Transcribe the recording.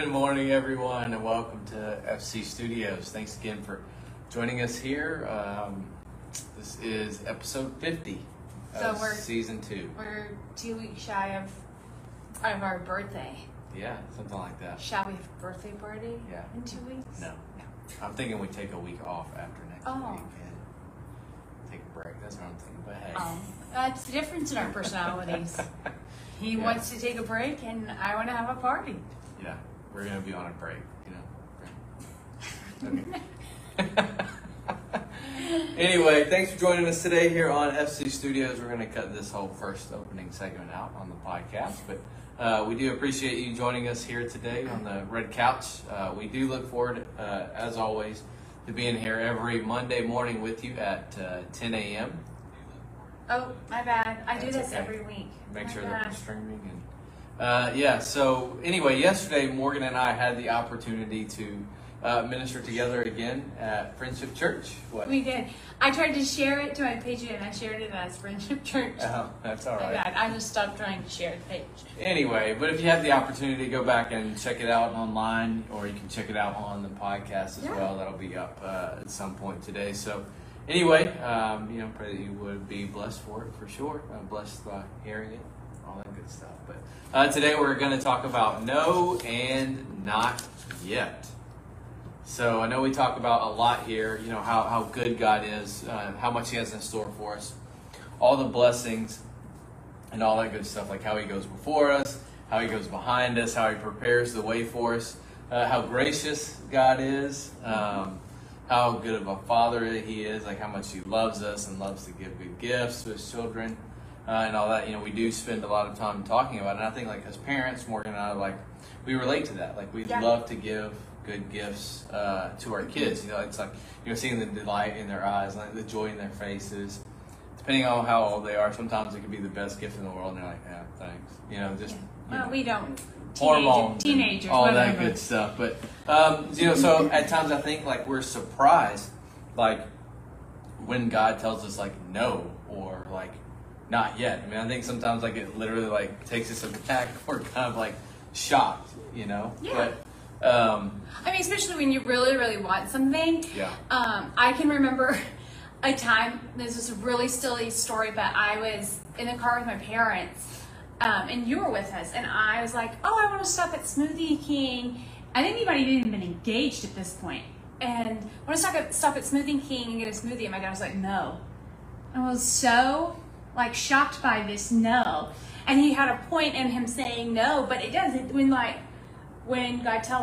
everyone, and welcome to FC Studios. Thanks again for joining us here. Um, this is episode 50 So of we're- season two. We're two weeks shy of of our birthday. Yeah, something like that. Shall we have a birthday party Yeah. in two weeks? No. I'm thinking we take a week off after next Oh. week and take a break. That's what I'm thinking. But hey. Um, that's the difference in our personalities. He Yeah. wants to take a break, and I want to have a party. Yeah, we're gonna be on a break, you know. Anyway, thanks for joining us today here on FC Studios. We're gonna cut this whole first opening segment out on the podcast, but uh, we do appreciate you joining us here today on the red couch. Uh, we do look forward, uh, as always, to being here every Monday morning with you at uh, 10 a.m. Oh, my bad. I do this okay. every week. make My sure that we're streaming and uh, yeah so anyway yesterday morgan and i had the opportunity to uh, minister together again at friendship church what We did. I tried to share it to my page, and I shared it as Friendship Church. oh, that's all right. Bad. I just stopped trying to share the page. anyway but if you have the opportunity go back and check it out online or you can check it out on the podcast as Yeah. well that'll be up uh, at some point today so anyway um, you know pray that you would be blessed for it for sure uh, blessed by hearing it all that good stuff but uh, today we're going to talk about no and not yet. So i know we talk about a lot here you know how, how good god is uh, how much he has in store for us all the blessings and all that good stuff, like how he goes before us, how he goes behind us, how he prepares the way for us, uh, how gracious God is, um, how good of a father he is, like how much he loves us and loves to give good gifts to his children, uh, and all that. You know, we do spend a lot of time talking about it. And I think, like as parents, Morgan and I, like we relate to that. Like we Yeah. love to give good gifts uh, to our kids. You know, it's like you know, seeing the delight in their eyes, like the joy in their faces depending on how old they are, sometimes it could be the best gift in the world, and they're like, yeah, thanks. You know, just you Well, know, we don't. hormones, teenagers, all whatever. that good stuff. But um, you know, so at times I think like we're surprised, like when God tells us like no or like not yet. I mean, I think sometimes like it literally like takes us aback. We're kind of like shocked, you know. Yeah. But um, I mean, especially when you really, really want something. Yeah. Um, I can remember a time. This is a really silly story, but I was in the car with my parents, um, and you were with us, and I was like, "Oh, I want to stop at Smoothie King." I think anybody had even been engaged at this point. point, and I want to stop at stop at Smoothie King and get a smoothie. And my dad was like, "No." I was so like shocked by this no, and he had a point in him saying no, but it doesn't when like when God tells